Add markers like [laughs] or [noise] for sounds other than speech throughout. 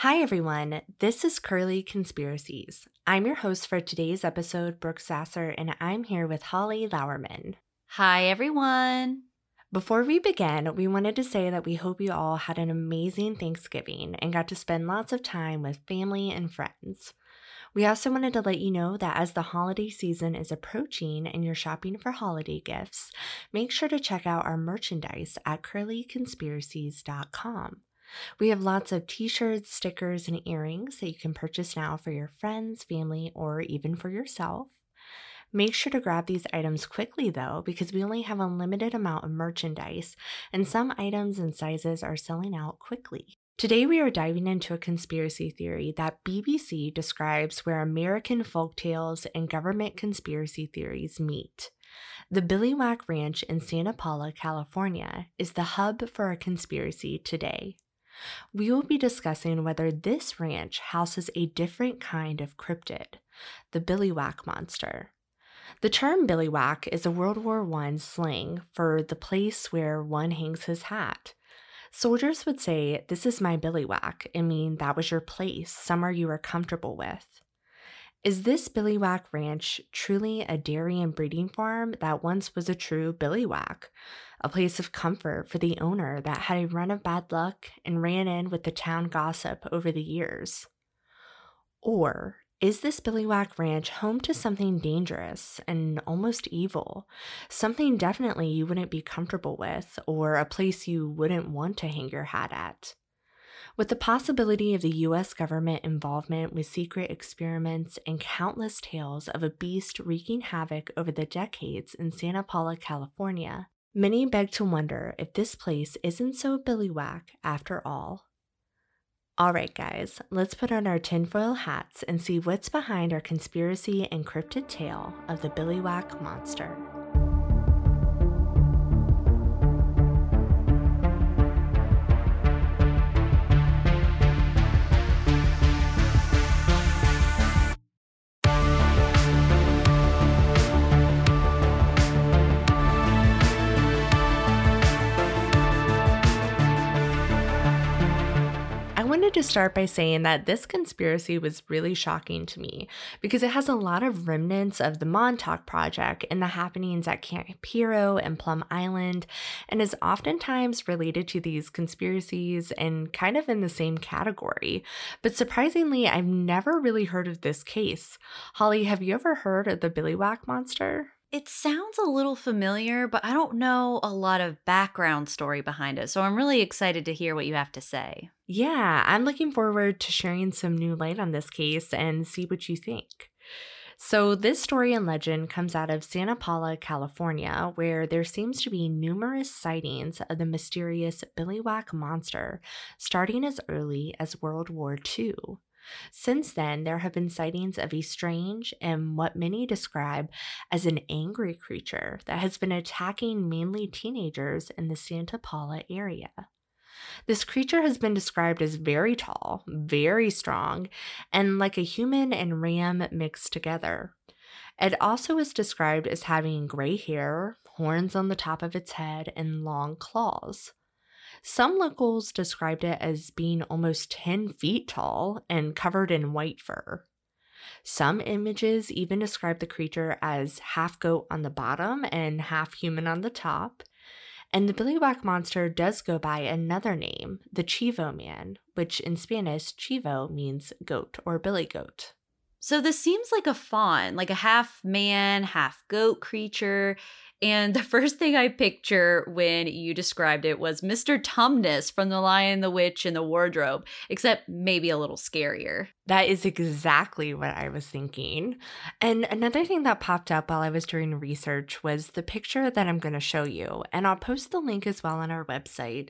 Hi, everyone. This is Curly Conspiracies. I'm your host for today's episode, Brooke Sasser, and I'm here with Holly Lauerman. Hi, everyone. Before we begin, we wanted to say that we hope you all had an amazing Thanksgiving and got to spend lots of time with family and friends. We also wanted to let you know that as the holiday season is approaching and you're shopping for holiday gifts, make sure to check out our merchandise at curlyconspiracies.com. We have lots of t shirts, stickers, and earrings that you can purchase now for your friends, family, or even for yourself. Make sure to grab these items quickly though, because we only have a limited amount of merchandise, and some items and sizes are selling out quickly. Today, we are diving into a conspiracy theory that BBC describes where American folktales and government conspiracy theories meet. The Billywhack Ranch in Santa Paula, California, is the hub for a conspiracy today. We will be discussing whether this ranch houses a different kind of cryptid, the Billywhack monster. The term billywhack is a World War I slang for the place where one hangs his hat. Soldiers would say, This is my billywhack, and mean that was your place, somewhere you were comfortable with. Is this Billywhack Ranch truly a dairy and breeding farm that once was a true billywhack, a place of comfort for the owner that had a run of bad luck and ran in with the town gossip over the years? Or is this Billywhack Ranch home to something dangerous and almost evil? Something definitely you wouldn't be comfortable with, or a place you wouldn't want to hang your hat at? With the possibility of the US government involvement with secret experiments and countless tales of a beast wreaking havoc over the decades in Santa Paula, California, many beg to wonder if this place isn't so billywhack after all. All right, guys, let's put on our tinfoil hats and see what's behind our conspiracy and cryptid tale of the Billywhack monster. To start by saying that this conspiracy was really shocking to me because it has a lot of remnants of the Montauk Project and the happenings at Camp Hero and Plum Island, and is oftentimes related to these conspiracies and kind of in the same category. But surprisingly, I've never really heard of this case. Holly, have you ever heard of the Billywhack monster? It sounds a little familiar, but I don't know a lot of background story behind it. So I'm really excited to hear what you have to say. Yeah, I'm looking forward to sharing some new light on this case and see what you think. So, this story and legend comes out of Santa Paula, California, where there seems to be numerous sightings of the mysterious Billywhack monster starting as early as World War II. Since then, there have been sightings of a strange and what many describe as an angry creature that has been attacking mainly teenagers in the Santa Paula area. This creature has been described as very tall, very strong, and like a human and ram mixed together. It also is described as having gray hair, horns on the top of its head, and long claws. Some locals described it as being almost 10 feet tall and covered in white fur. Some images even describe the creature as half goat on the bottom and half human on the top. And the Billywhack monster does go by another name, the Chivo Man, which in Spanish, Chivo means goat or billy goat. So this seems like a faun, like a half man, half goat creature. And the first thing I picture when you described it was Mr. Tumnus from The Lion, the Witch, and the Wardrobe, except maybe a little scarier. That is exactly what I was thinking. And another thing that popped up while I was doing research was the picture that I'm going to show you. And I'll post the link as well on our website.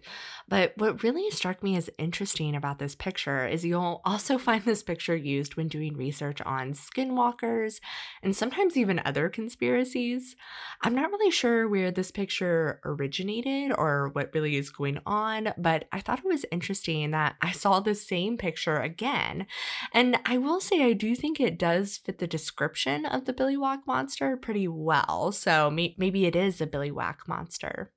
But what really struck me as interesting about this picture is you'll also [laughs] find this picture used when doing research on skinwalkers and sometimes even other conspiracies. I'm not really sure where this picture originated or what really is going on, but I thought it was interesting that I saw the same picture again and I will say, I do think it does fit the description of the Billywhack monster pretty well. So may- maybe it is a Billywhack monster.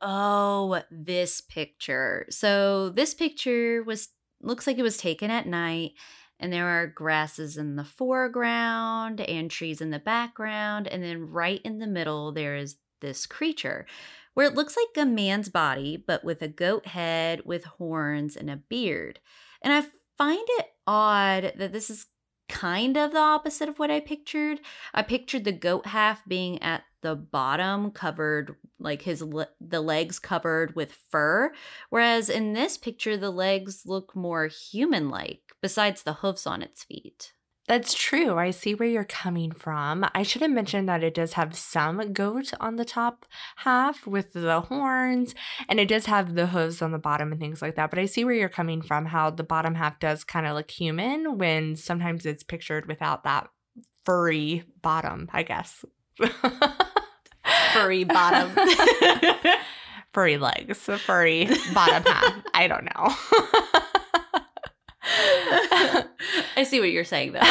Oh, this picture. So this picture was looks like it was taken at night and there are grasses in the foreground and trees in the background and then right in the middle there is this creature where it looks like a man's body but with a goat head with horns and a beard and i find it odd that this is kind of the opposite of what I pictured. I pictured the goat half being at the bottom covered like his le- the legs covered with fur whereas in this picture the legs look more human like besides the hooves on its feet. That's true. I see where you're coming from. I should have mentioned that it does have some goat on the top half with the horns, and it does have the hooves on the bottom and things like that. But I see where you're coming from, how the bottom half does kind of look human when sometimes it's pictured without that furry bottom, I guess. furry bottom. [laughs] furry legs, furry bottom half. I don't know. [laughs] [laughs] I see what you're saying, though. [laughs]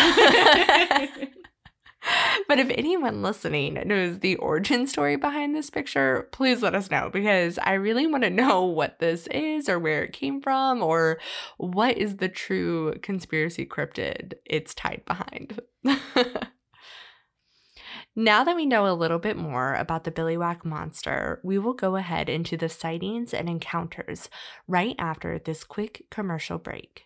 but if anyone listening knows the origin story behind this picture, please let us know because I really want to know what this is or where it came from or what is the true conspiracy cryptid it's tied behind. [laughs] Now that we know a little bit more about the Billywhack monster, we will go ahead into the sightings and encounters right after this quick commercial break.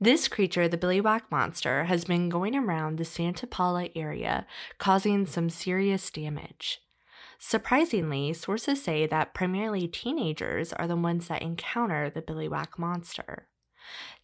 This creature, the Billywhack monster, has been going around the Santa Paula area, causing some serious damage. Surprisingly, sources say that primarily teenagers are the ones that encounter the Billywhack monster.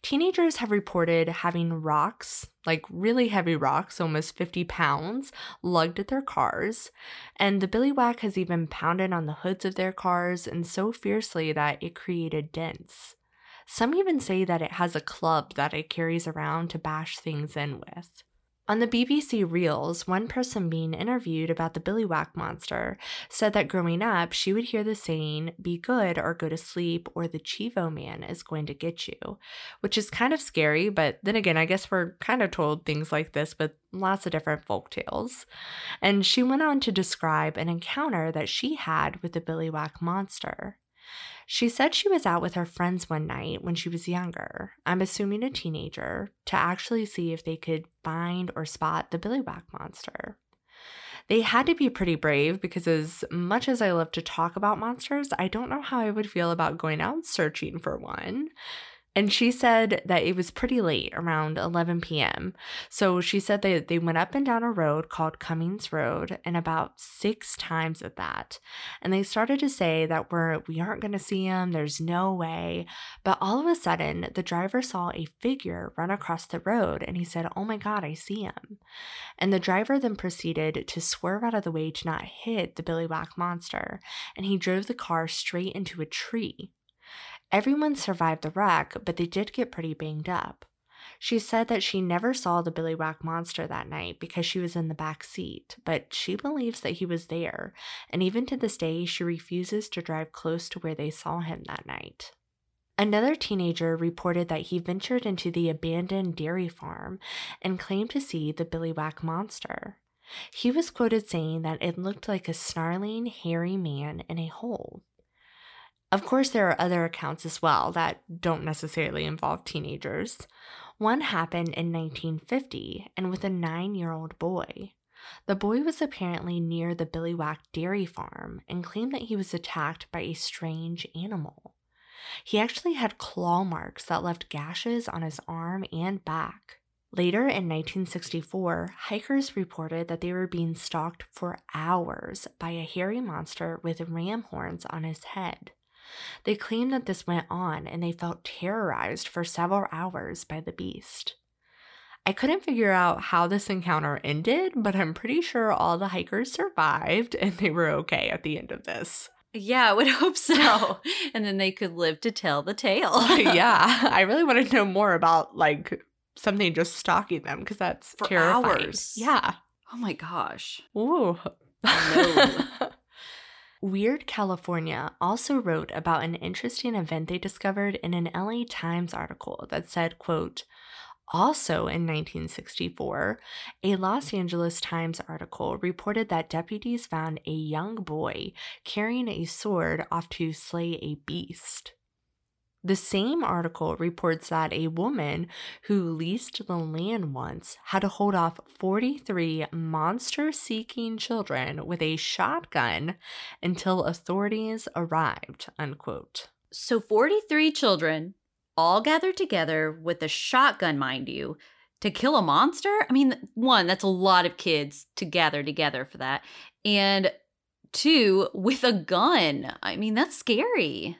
Teenagers have reported having rocks, like really heavy rocks, almost 50 pounds, lugged at their cars, and the Billywhack has even pounded on the hoods of their cars and so fiercely that it created dents. Some even say that it has a club that it carries around to bash things in with. On the BBC Reels, one person being interviewed about the Billywhack monster said that growing up, she would hear the saying, be good or go to sleep, or the Chivo man is going to get you, which is kind of scary, but then again, I guess we're kind of told things like this with lots of different folk tales. And she went on to describe an encounter that she had with the Billywhack monster. She said she was out with her friends one night when she was younger, I'm assuming a teenager, to actually see if they could find or spot the Billywhack monster. They had to be pretty brave because, as much as I love to talk about monsters, I don't know how I would feel about going out searching for one. And she said that it was pretty late, around 11 p.m. So she said they, they went up and down a road called Cummings Road, and about six times at that. And they started to say that we're, we aren't going to see him, there's no way. But all of a sudden, the driver saw a figure run across the road, and he said, Oh my God, I see him. And the driver then proceeded to swerve out of the way to not hit the Billy Billywhack monster, and he drove the car straight into a tree. Everyone survived the wreck, but they did get pretty banged up. She said that she never saw the Billywhack monster that night because she was in the back seat, but she believes that he was there, and even to this day, she refuses to drive close to where they saw him that night. Another teenager reported that he ventured into the abandoned dairy farm and claimed to see the Billywhack monster. He was quoted saying that it looked like a snarling, hairy man in a hole. Of course, there are other accounts as well that don't necessarily involve teenagers. One happened in 1950 and with a nine year old boy. The boy was apparently near the Billywhack dairy farm and claimed that he was attacked by a strange animal. He actually had claw marks that left gashes on his arm and back. Later in 1964, hikers reported that they were being stalked for hours by a hairy monster with ram horns on his head. They claimed that this went on and they felt terrorized for several hours by the beast. I couldn't figure out how this encounter ended, but I'm pretty sure all the hikers survived and they were okay at the end of this. Yeah, I would [laughs] hope so. and then they could live to tell the tale. [laughs] yeah, [laughs] I really want to know more about like something just stalking them because that's For terrifying. hours. Yeah. Oh my gosh. Ooh. No. Weird California also wrote about an interesting event they discovered in an LA Times article that said, quote, also in 1964, a Los Angeles Times article reported that deputies found a young boy carrying a sword off to slay a beast. The same article reports that a woman who leased the land once had to hold off 43 monster seeking children with a shotgun until authorities arrived. Unquote. So 43 children all gathered together with a shotgun, mind you, to kill a monster? I mean, one, that's a lot of kids to gather together for that. And two, with a gun. I mean, that's scary.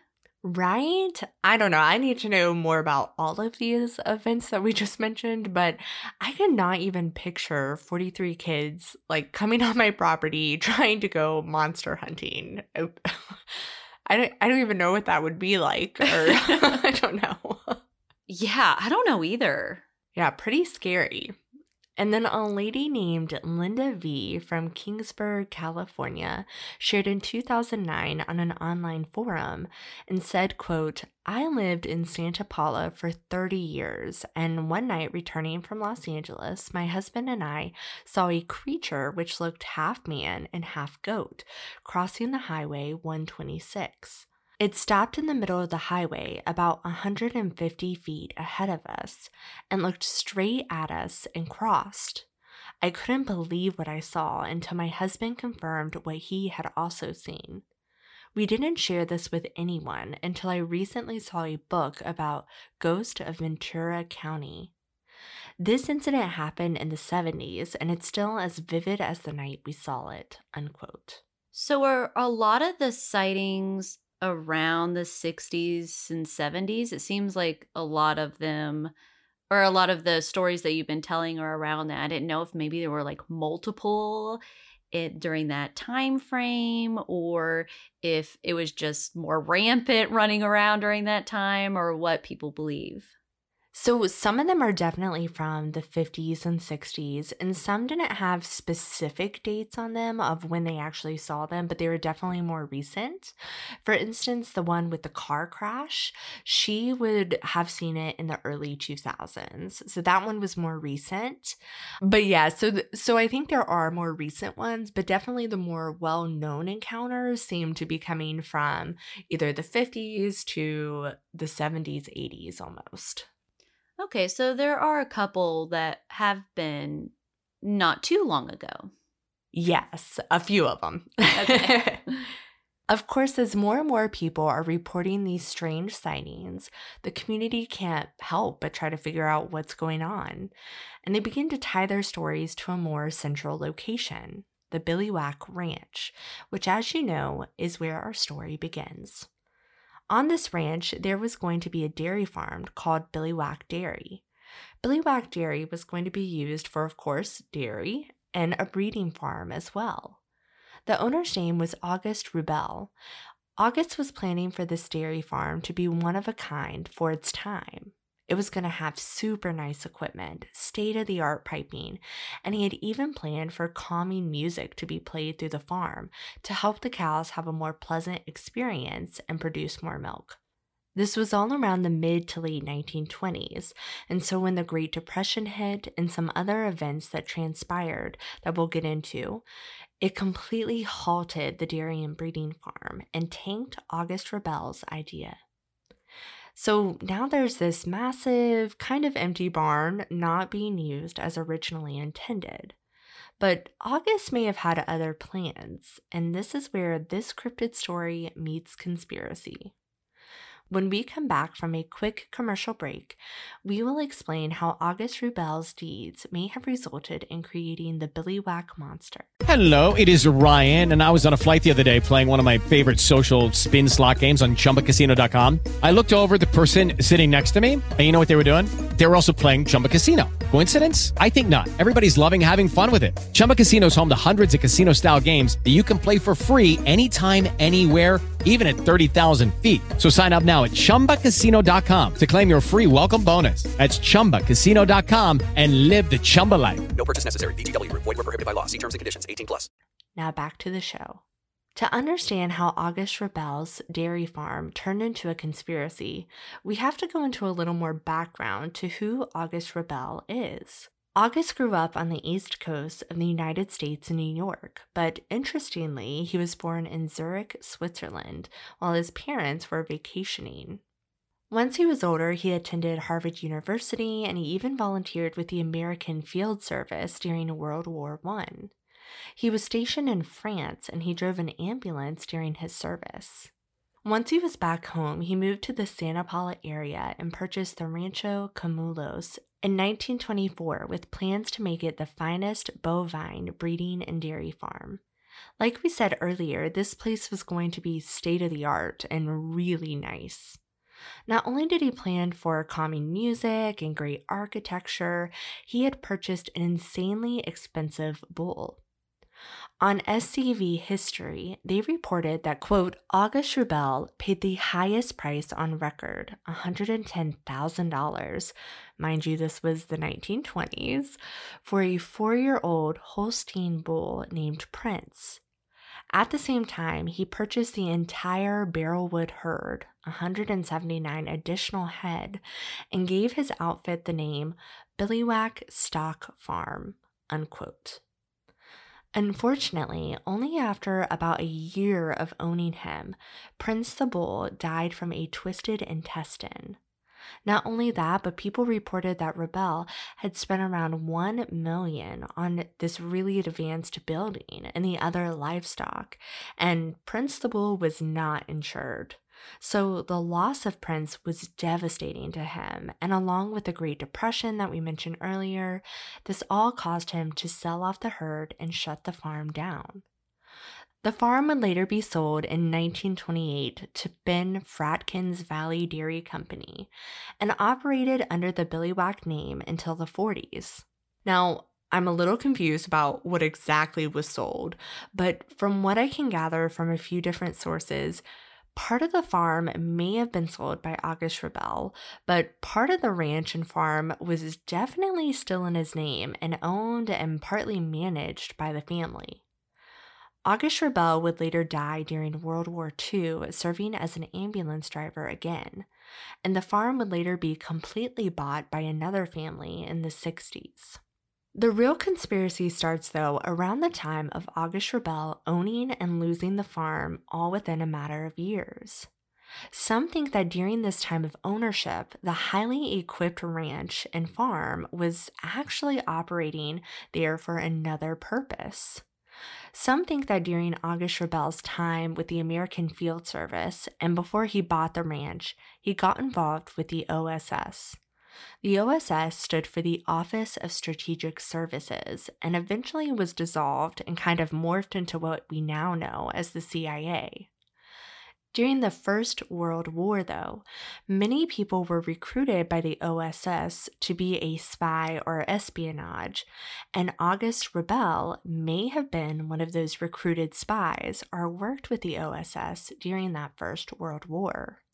Right? I don't know. I need to know more about all of these events that we [laughs] just mentioned, but I could not even picture 43 kids like coming [laughs] on my property [laughs] trying to go monster hunting. Oh, I don't, I don't even know what that would be like, or I don't know. Yeah, I don't know either. Yeah, pretty scary. And then a lady named Linda V from Kingsburg, California, shared in 2009 on an online forum and said, quote, I lived in Santa Paula for 30 years, and one night returning from Los Angeles, my husband and I saw a creature which looked half man and half goat crossing the highway 126. It stopped in the middle of the highway about 150 feet ahead of us and looked straight at us and crossed. I couldn't believe what I saw until my husband confirmed what he had also seen. We didn't share this with anyone until I recently saw a book about Ghost of Ventura County. This incident happened in the 70s and it's still as vivid as the night we saw it. Unquote. So are a lot of the sightings around the 60s and 70s? It seems like a lot of them or a lot of the stories that you've been telling are around that. I didn't know if maybe there were like multiple it during that time frame or if it was just more rampant running around during that time or what people believe. So, some of them are definitely from the 50s and 60s, and some didn't have specific dates on them of when they actually saw them, but they were definitely more recent. For instance, the one with the car crash, she would have seen it in the early 2000s. So, that one was more recent. But yeah, so th- so I think there are more recent ones, but definitely the more well-known encounters seem to be coming from either the 50s to the 70s, 80s almost. Okay, so there are a couple that have been not too long ago. Yes, a few of them. Okay. [laughs] of course, as more and more people are reporting these strange sightings, the community can't help but try to figure out what's going on. And they begin to tie their stories to a more central location, the Billywhack Ranch, which, as you know, is where our story begins. On this ranch, there was going to be a dairy farm called Billywhack Dairy. Billywhack Dairy was going to be used for, of course, dairy and a breeding farm as well. The owner's name was August Rubel. August was planning for this dairy farm to be one of a kind for its time. It was going to have super nice equipment, state of the art piping, and he had even planned for calming music to be played through the farm to help the cows have a more pleasant experience and produce more milk. This was all around the mid to late 1920s, and so when the Great Depression hit and some other events that transpired that we'll get into, it completely halted the dairy and breeding farm and tanked August Rubel's idea. So now there's this massive, kind of empty barn not being used as originally intended. But August may have had other plans, and this is where this cryptid story meets conspiracy. When we come back from a quick commercial break, we will explain how August Rubel's deeds may have resulted in creating the Billy Whack monster. Hello, it is Ryan, and I was on a flight the other day playing one of my favorite social spin slot games on chumbacasino.com. I looked over the person sitting next to me, and you know what they were doing? They were also playing Chumba Casino. Coincidence? I think not. Everybody's loving having fun with it. Chumba Casino is home to hundreds of casino style games that you can play for free anytime, anywhere, even at 30,000 feet. So sign up now at chumbacasino.com to claim your free welcome bonus. That's chumbacasino.com and live the Chumba life. No purchase necessary. VGW Group. Void were prohibited by law. See terms and conditions. 18 plus. Now back to the show. To understand how August Rebel's dairy farm turned into a conspiracy, we have to go into a little more background to who August Rebel is. August grew up on the east coast of the United States in New York, but interestingly, he was born in Zurich, Switzerland, while his parents were vacationing. Once he was older, he attended Harvard University and he even volunteered with the American Field Service during World War I. He was stationed in France and he drove an ambulance during his service. Once he was back home, he moved to the Santa Paula area and purchased the Rancho Camulos in 1924 with plans to make it the finest bovine breeding and dairy farm. Like we said earlier, this place was going to be state of the art and really nice. Not only did he plan for calming music and great architecture, he had purchased an insanely expensive bull. On SCV History, they reported that, quote, August Rubel paid the highest price on record, $110,000. Mind you, this was the 1920s, for a four year old Holstein bull named Prince. At the same time, he purchased the entire Barrelwood herd, 179 additional head, and gave his outfit the name Billywhack Stock Farm. Unquote. Unfortunately, only after about a year of owning him, Prince the Bull died from a twisted intestine. Not only that, but people reported that Rebel had spent around 1 million on this really advanced building and the other livestock, and Prince the Bull was not insured. So the loss of Prince was devastating to him, and along with the Great Depression that we mentioned earlier, this all caused him to sell off the herd and shut the farm down. The farm would later be sold in 1928 to Ben Fratkins Valley Dairy Company and operated under the Billy Whack name until the 40s. Now, I'm a little confused about what exactly was sold, but from what I can gather from a few different sources, Part of the farm may have been sold by August Rebel, but part of the ranch and farm was definitely still in his name and owned and partly managed by the family. August Rebel would later die during World War II, serving as an ambulance driver again, and the farm would later be completely bought by another family in the 60s. The real conspiracy starts, though, around the time of August Rebel owning and losing the farm all within a matter of years. Some think that during this time of ownership, the highly equipped ranch and farm was actually operating there for another purpose. Some think that during August Rebel's time with the American Field Service and before he bought the ranch, he got involved with the OSS. The OSS stood for the Office of Strategic Services and eventually was dissolved and kind of morphed into what we now know as the CIA. During the First World War, though, many people were recruited by the OSS to be a spy or espionage, and August Rebel may have been one of those recruited spies or worked with the OSS during that First World War.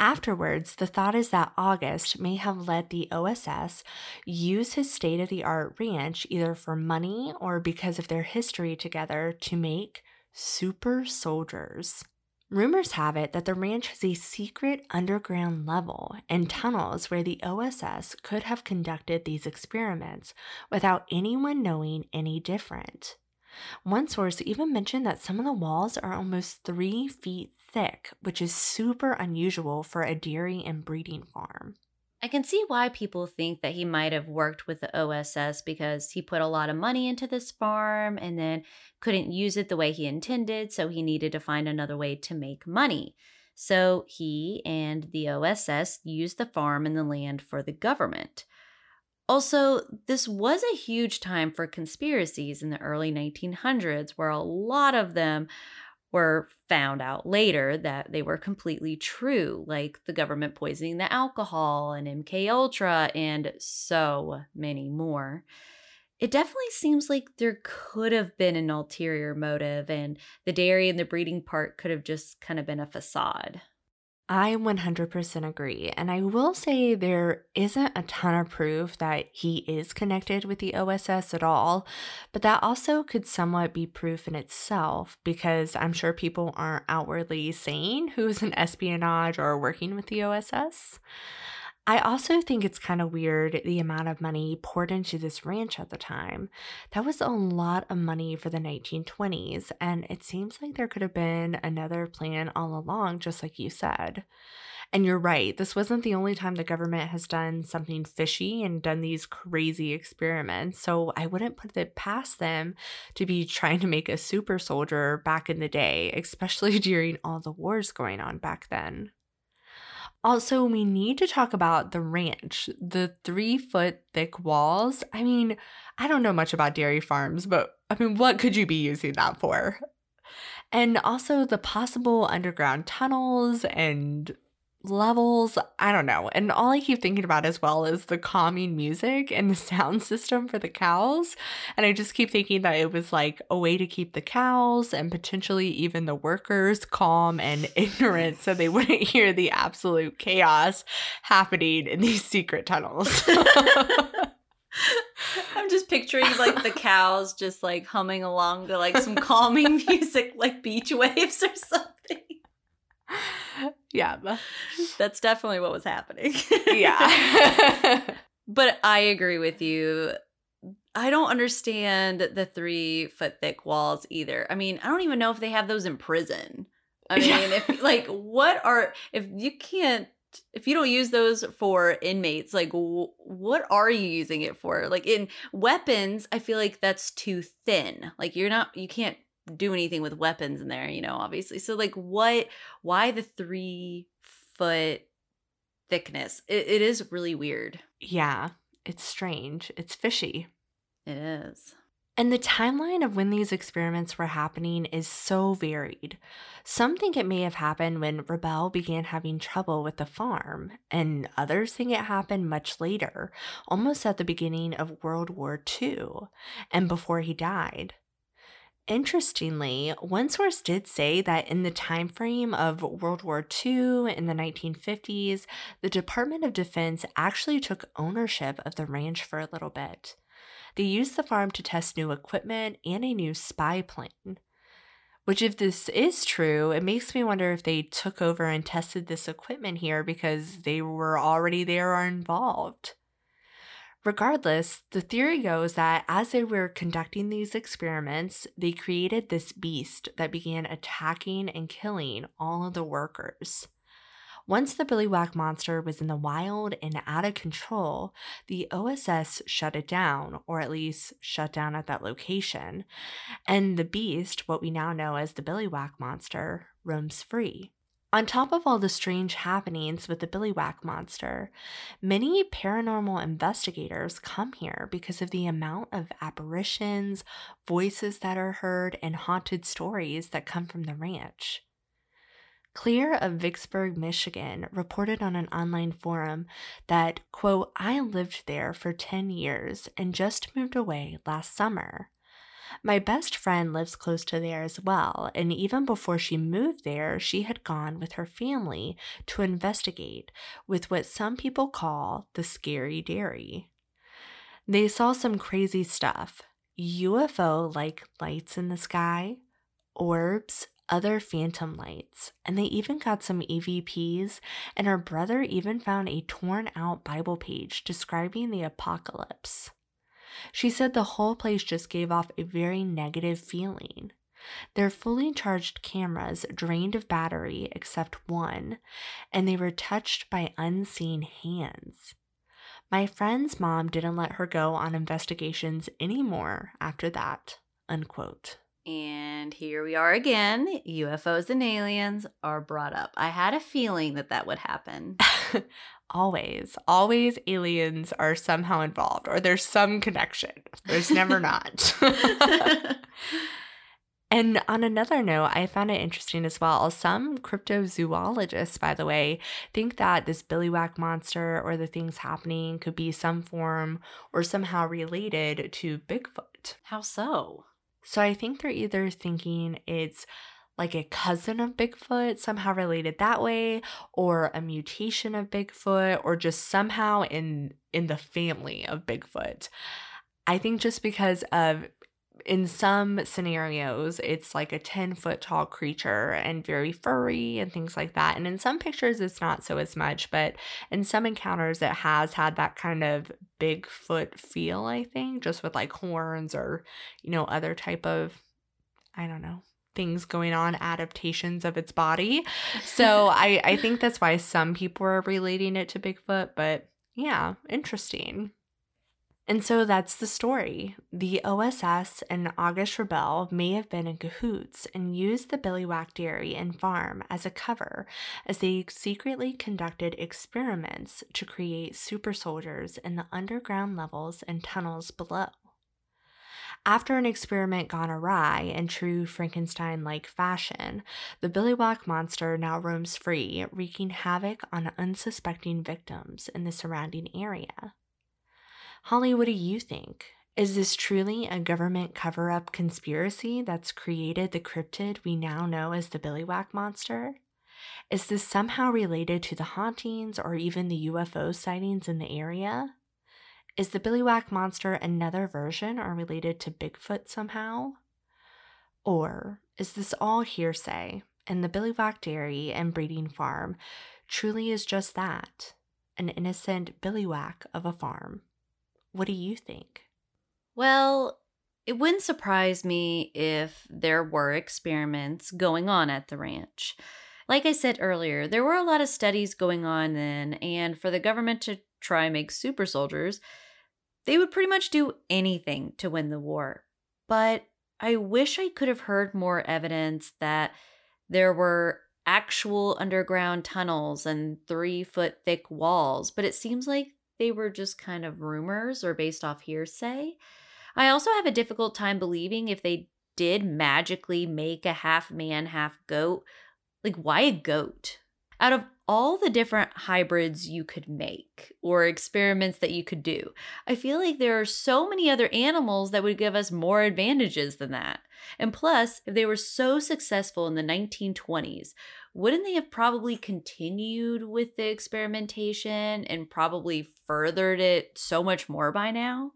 Afterwards, the thought is that August may have let the OSS use his state of the art ranch either for money or because of their history together to make super soldiers. Rumors have it that the ranch has a secret underground level and tunnels where the OSS could have conducted these experiments without anyone knowing any different. One source even mentioned that some of the walls are almost three feet thick, which is super unusual for a dairy and breeding farm. I can see why people think that he might have worked with the OSS because he put a lot of money into this farm and then couldn't use it the way he intended, so he needed to find another way to make money. So he and the OSS used the farm and the land for the government. Also, this was a huge time for conspiracies in the early 1900s, where a lot of them were found out later that they were completely true, like the government poisoning the alcohol and MK Ultra and so many more. It definitely seems like there could have been an ulterior motive and the dairy and the breeding part could have just kind of been a facade. I 100% agree. And I will say there isn't a ton of proof that he is connected with the OSS at all, but that also could somewhat be proof in itself because I'm sure people aren't outwardly saying who's in espionage or working with the OSS. I also think it's kind of weird the amount of money poured into this ranch at the time. That was a lot of money for the 1920s, and it seems like there could have been another plan all along, just like you said. And you're right, this wasn't the only time the government has done something fishy and done these crazy experiments. So I wouldn't put it past them to be trying to make a super soldier back in the day, especially [laughs] during all the wars going on back then. Also, we need to talk about the ranch, the three foot thick walls. I mean, I don't know much about dairy farms, but I mean, what could you be using that for? And also the possible underground tunnels and levels. I don't know. And all I keep thinking about as well is the calming music and the [laughs] sound system for the cows. And I just keep thinking that it was like a way to keep the cows and potentially even the workers calm and [laughs] ignorant so they wouldn't hear the absolute chaos happening in these secret tunnels. [laughs] I'm just picturing like the cows just like humming along to like some calming music like beach waves or something. [laughs] Yeah. [laughs] That's definitely what was happening. yeah. [laughs] but I agree with you. I don't understand the three foot thick walls either. I mean, I don't even know if they have those in prison. I mean, yeah. if like, what are, if you can't, if you don't use those for inmates, like, w- what are you using it for? Like, in weapons, I feel like that's too thin. Like, you're not, you can't do anything with weapons in there, you know, obviously. So like what why the three foot thickness? It, it is really weird. Yeah. It's strange. It's fishy. It is. And the timeline of when these experiments were happening is so varied. Some think it may have happened when Rebel began having trouble with the farm, and others think it happened much later, almost at the beginning of World War II, and before he died. Interestingly, one source did say that in the time frame of World War II in the 1950s, the Department of Defense actually took ownership of the ranch for a little bit. They used the farm to test new equipment and a new spy plane. Which, if this is true, it makes me wonder if they took over and tested this equipment here because they were already there or involved. Regardless, the theory goes that as they were conducting these experiments, they created this beast that began attacking and killing all of the workers. Once the Billywhack monster was in the wild and out of control, the OSS shut it down, or at least shut down at that location. And the beast, what we now know as the Billywhack monster, roams free. On top of all the strange happenings with the Billywhack monster, many paranormal investigators come here because of the amount of apparitions, voices that are heard, and haunted stories that come from the ranch. Claire of Vicksburg, Michigan reported on an online forum that, quote, I lived there for 10 years and just moved away last summer. My best friend lives close to there as well, and even before she moved there, she had gone with her family to investigate with what some people call the scary dairy. They saw some crazy stuff UFO like lights in the sky, orbs, other phantom lights, and they even got some EVPs, and her brother even found a torn out Bible page describing the apocalypse. She said the whole place just gave off a very negative feeling. Their fully charged cameras drained of battery except one, and they were touched by unseen hands. My friend's mom didn't let her go on investigations anymore after that. Unquote. And here we are again. UFOs and aliens are brought up. I had a feeling that that would happen. [laughs] always, always aliens are somehow involved or there's some connection. There's never [laughs] not. [laughs] And on another note, I found it interesting as well. Some cryptozoologists, by the way, think that this Billywhack monster or the things happening could be some form or somehow related to Bigfoot. How so? So I think they're either thinking it's like a cousin of Bigfoot, somehow related that way, or a mutation of Bigfoot, or just somehow in in the family of Bigfoot. I think just because of in some scenarios, it's like a 10 foot tall creature and very furry and things like that. And in some pictures, it's not so as much, but in some encounters, it has had that kind of Bigfoot feel, I think, just with like horns or, you know, other type of, I don't know, things going on, adaptations of its body. So [laughs] I, I think that's why some people are relating it to Bigfoot, but yeah, interesting. And so that's the story. The OSS and August Rebel may have been in cahoots and used the Billywhack Dairy and Farm as a cover as they secretly conducted experiments to create super soldiers in the underground levels and tunnels below. After an experiment gone awry in true Frankenstein like fashion, the Billy Billywhack monster now roams free, wreaking havoc on unsuspecting victims in the surrounding area. Holly, what do you think? Is this truly a government cover up conspiracy that's created the cryptid we now know as the Billywhack monster? Is this somehow related to the hauntings or even the UFO sightings in the area? Is the Billywhack monster another version or related to Bigfoot somehow? Or is this all hearsay and the Billywhack Dairy and Breeding Farm truly is just that an innocent billywhack of a farm? What do you think? Well, it wouldn't surprise me if there were experiments going on at the ranch. Like I said earlier, there were a lot of studies going on then, and for the government to try and make super soldiers, they would pretty much do anything to win the war. But I wish I could have heard more evidence that there were actual underground tunnels and three foot thick walls, but it seems like they were just kind of rumors or based off hearsay. I also have a difficult time believing if they did magically make a half man, half goat, like why a goat? Out of all the different hybrids you could make or experiments that you could do, I feel like there are so many other animals that would give us more advantages than that. And plus, if they were so successful in the 1920s, wouldn't they have probably continued with the experimentation and probably furthered it so much more by now?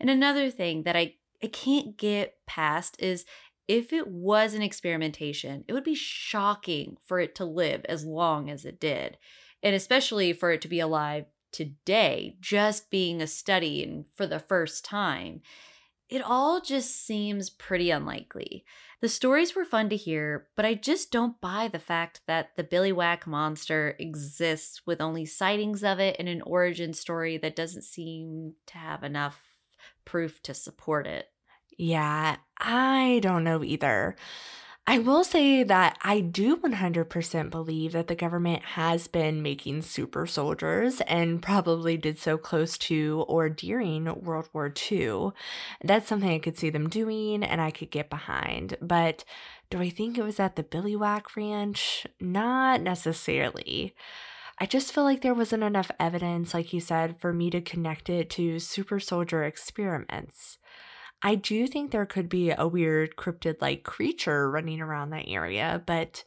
And another thing that I, I can't get past is if it was an experimentation, it would be shocking for it to live as long as it did, and especially for it to be alive today, just being a study and for the first time. It all just seems pretty unlikely. The stories were fun to hear, but I just don't buy the fact that the Billywhack monster exists with only sightings of it and an origin story that doesn't seem to have enough proof to support it. Yeah, I don't know either. I will say that I do 100% believe that the government has been making super soldiers and probably did so close to or during World War II. That's something I could see them doing and I could get behind. But do I think it was at the Billywhack Ranch? Not necessarily. I just feel like there wasn't enough evidence, like you said, for me to connect it to super soldier experiments. I do think there could be a weird cryptid like creature running around that area, but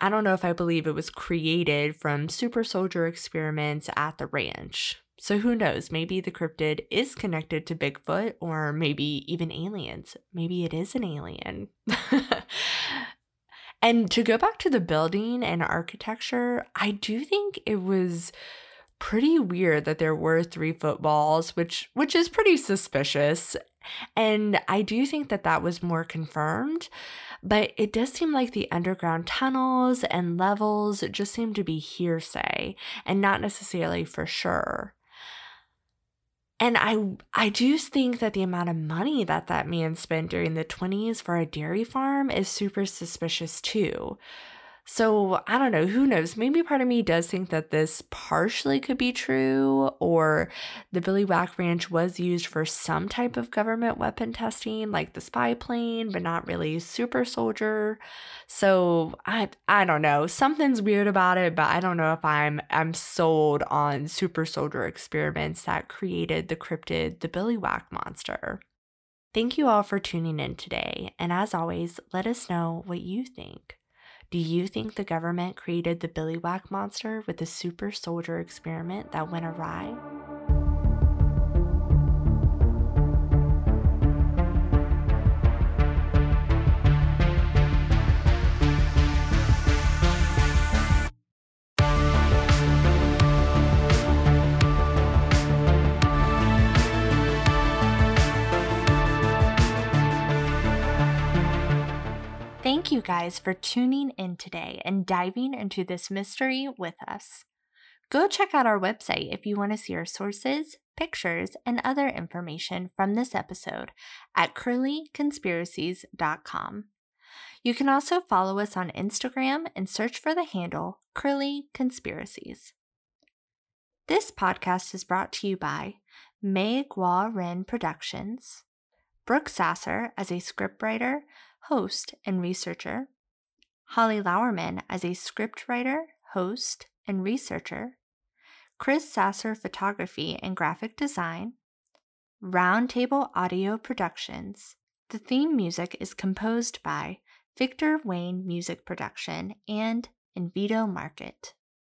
I don't know if I believe it was created from super soldier experiments at the ranch. So who knows? Maybe the cryptid is connected to Bigfoot or maybe even aliens. Maybe it is an alien. [laughs] and to go back to the building and architecture, I do think it was pretty weird that there were three footballs which which is pretty suspicious and I do think that that was more confirmed, but it does seem like the underground tunnels and levels just seem to be hearsay and not necessarily for sure. And I I do think that the amount of money that that man spent during the 20s for a dairy farm is super suspicious too. So I don't know, who knows? Maybe part of me does think that this partially could be true, or the Billy Whack Ranch was used for some type of government weapon testing, like the spy plane, but not really super soldier. So I I don't know. Something's weird about it, but I don't know if I'm I'm sold on super soldier experiments that created the cryptid, the Billy Whack monster. Thank you all for tuning in today, and as always, let us know what you think. Do you think the government created the Billiwhack monster with the super soldier experiment that went awry? Guys for tuning in today and diving into this mystery with us. Go check out our website if you want to see our sources, pictures, and other information from this episode at curlyconspiracies.com. You can also follow us on Instagram and search for the handle Curly Conspiracies. This podcast is brought to you by May Gua Ren Productions, Brooke Sasser as a scriptwriter, host, and researcher, Holly Lauerman as a scriptwriter, host, and researcher, Chris Sasser Photography and Graphic Design, Roundtable Audio Productions. The theme music is composed by Victor Wayne Music Production and Envato Market.